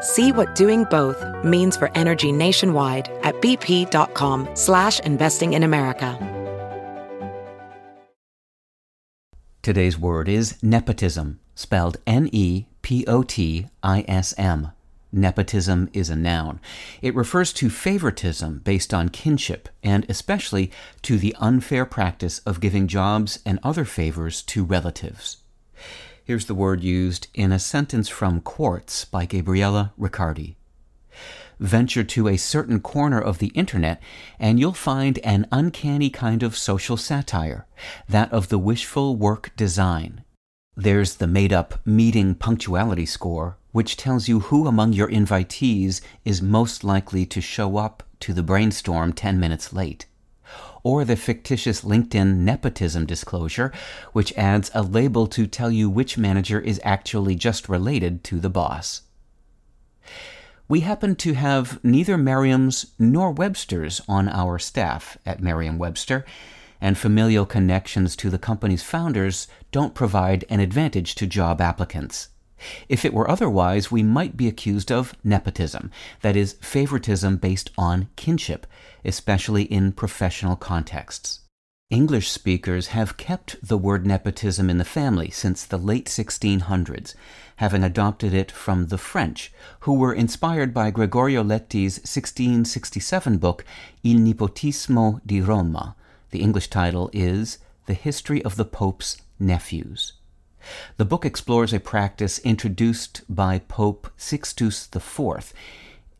See what doing both means for energy nationwide at bp.com slash investing in America. Today's word is nepotism, spelled N-E-P-O-T-I-S-M. Nepotism is a noun. It refers to favoritism based on kinship, and especially to the unfair practice of giving jobs and other favors to relatives. Here's the word used in a sentence from Quartz by Gabriella Riccardi. Venture to a certain corner of the internet and you'll find an uncanny kind of social satire, that of the wishful work design. There's the made up meeting punctuality score, which tells you who among your invitees is most likely to show up to the brainstorm 10 minutes late or the fictitious LinkedIn nepotism disclosure, which adds a label to tell you which manager is actually just related to the boss. We happen to have neither Merriam's nor Webster's on our staff at Merriam Webster, and familial connections to the company's founders don't provide an advantage to job applicants. If it were otherwise, we might be accused of nepotism, that is, favoritism based on kinship, especially in professional contexts. English speakers have kept the word nepotism in the family since the late 1600s, having adopted it from the French, who were inspired by Gregorio Leti's 1667 book Il Nepotismo di Roma. The English title is The History of the Pope's Nephews. The book explores a practice introduced by Pope Sixtus IV.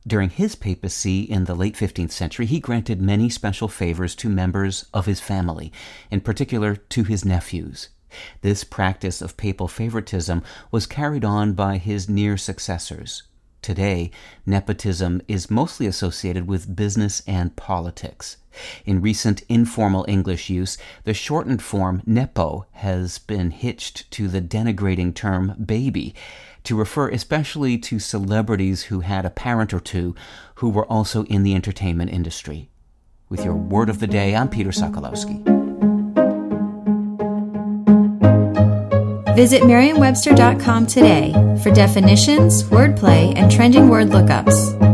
During his papacy in the late 15th century, he granted many special favors to members of his family, in particular to his nephews. This practice of papal favoritism was carried on by his near successors. Today, nepotism is mostly associated with business and politics. In recent informal English use, the shortened form nepo has been hitched to the denigrating term baby to refer especially to celebrities who had a parent or two who were also in the entertainment industry. With your word of the day, I'm Peter Sokolowski. Visit Merriam-Webster.com today for definitions, wordplay, and trending word lookups.